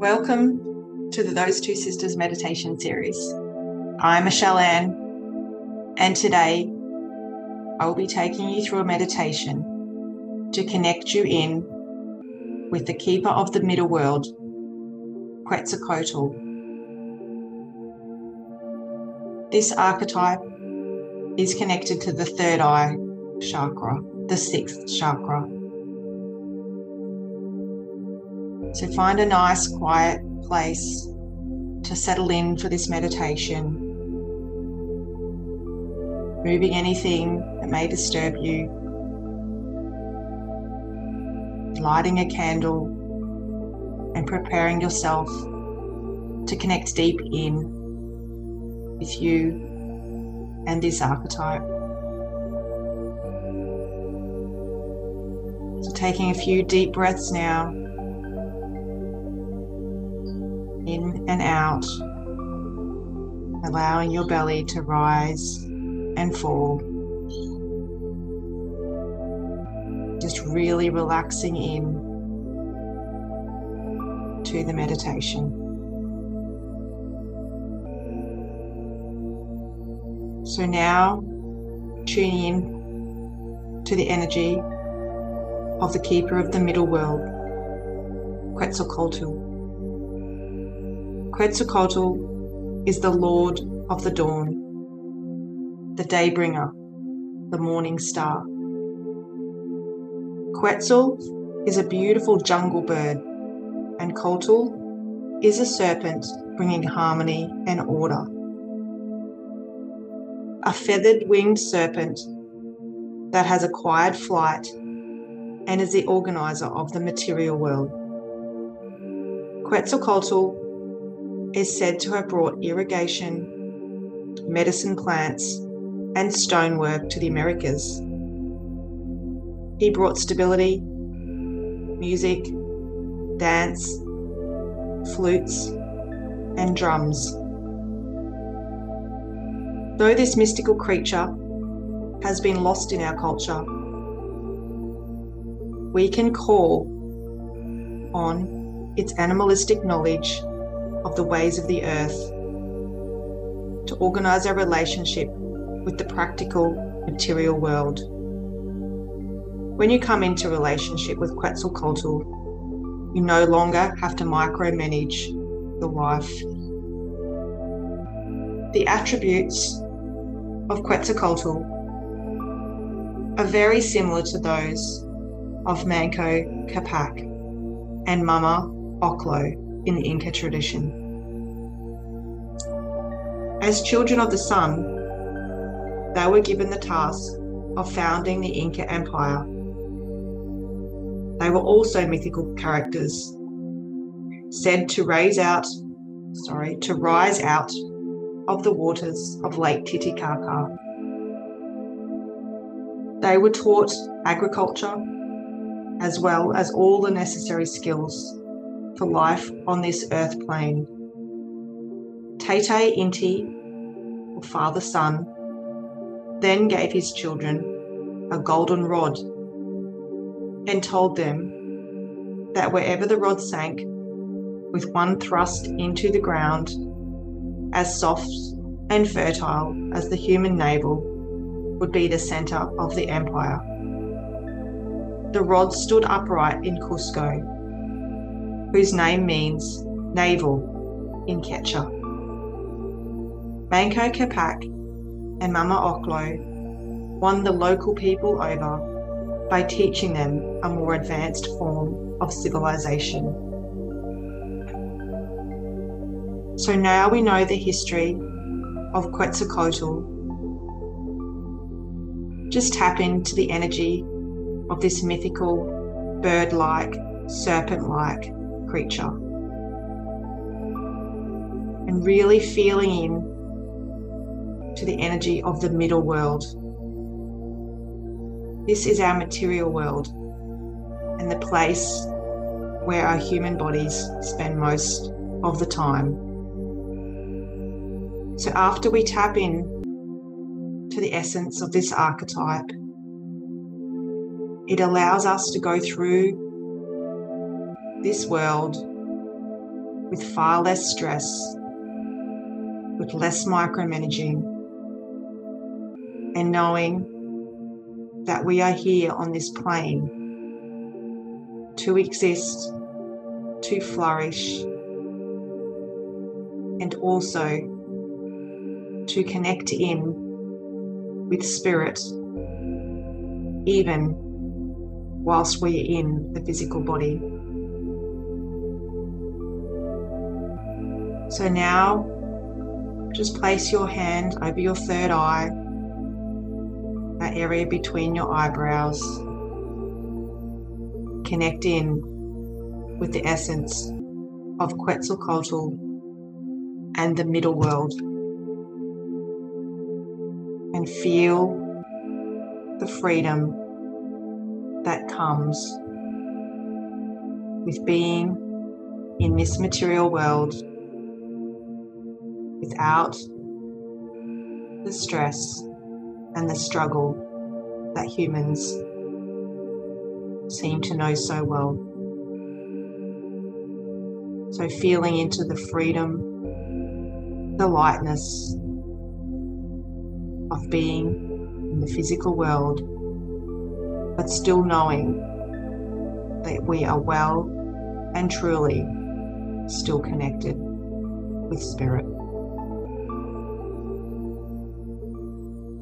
Welcome to the Those Two Sisters meditation series. I'm Michelle Ann, and today I will be taking you through a meditation to connect you in with the keeper of the middle world, Quetzalcoatl. This archetype is connected to the third eye chakra, the sixth chakra. So find a nice, quiet place to settle in for this meditation. Moving anything that may disturb you. Lighting a candle and preparing yourself to connect deep in with you and this archetype. So, taking a few deep breaths now in and out, allowing your belly to rise and fall. Just really relaxing in to the meditation. So now tuning in to the energy of the keeper of the middle world, Quetzalcoatl. Quetzalcoatl is the Lord of the dawn, the daybringer, the morning star. Quetzal is a beautiful jungle bird, and Coatl is a serpent bringing harmony and order. A feathered winged serpent that has acquired flight and is the organizer of the material world. Quetzalcoatl is said to have brought irrigation, medicine plants, and stonework to the Americas. He brought stability, music, dance, flutes, and drums. Though this mystical creature has been lost in our culture, we can call on its animalistic knowledge of the ways of the earth, to organize our relationship with the practical material world. When you come into relationship with Quetzalcoatl, you no longer have to micromanage your life. The attributes of Quetzalcoatl are very similar to those of Manco Capac and Mama Ocllo in the Inca tradition. As children of the sun, they were given the task of founding the Inca Empire. They were also mythical characters, said to raise out, sorry, to rise out of the waters of Lake Titicaca. They were taught agriculture as well as all the necessary skills for life on this earth plane. Tete Inti, or father sun, then gave his children a golden rod and told them that wherever the rod sank, with one thrust into the ground, as soft and fertile as the human navel, would be the center of the empire. The rod stood upright in Cusco whose name means navel in Quechua. Manco Capac and Mama Ocllo won the local people over by teaching them a more advanced form of civilization. So now we know the history of Quetzalcoatl. Just tap into the energy of this mythical, bird like, serpent like creature. And really feeling in to the energy of the middle world. This is our material world and the place where our human bodies spend most of the time. So, after we tap in to the essence of this archetype, it allows us to go through this world with far less stress, with less micromanaging, and knowing that we are here on this plane to exist, to flourish, and also to connect in with spirit, even whilst we're in the physical body. So now just place your hand over your third eye, that area between your eyebrows connect in with the essence of Quetzalcoatl and the middle world. And feel the freedom that comes with being in this material world without the stress and the struggle that humans seem to know so well. So, feeling into the freedom, the lightness of being in the physical world, but still knowing that we are well and truly still connected with spirit.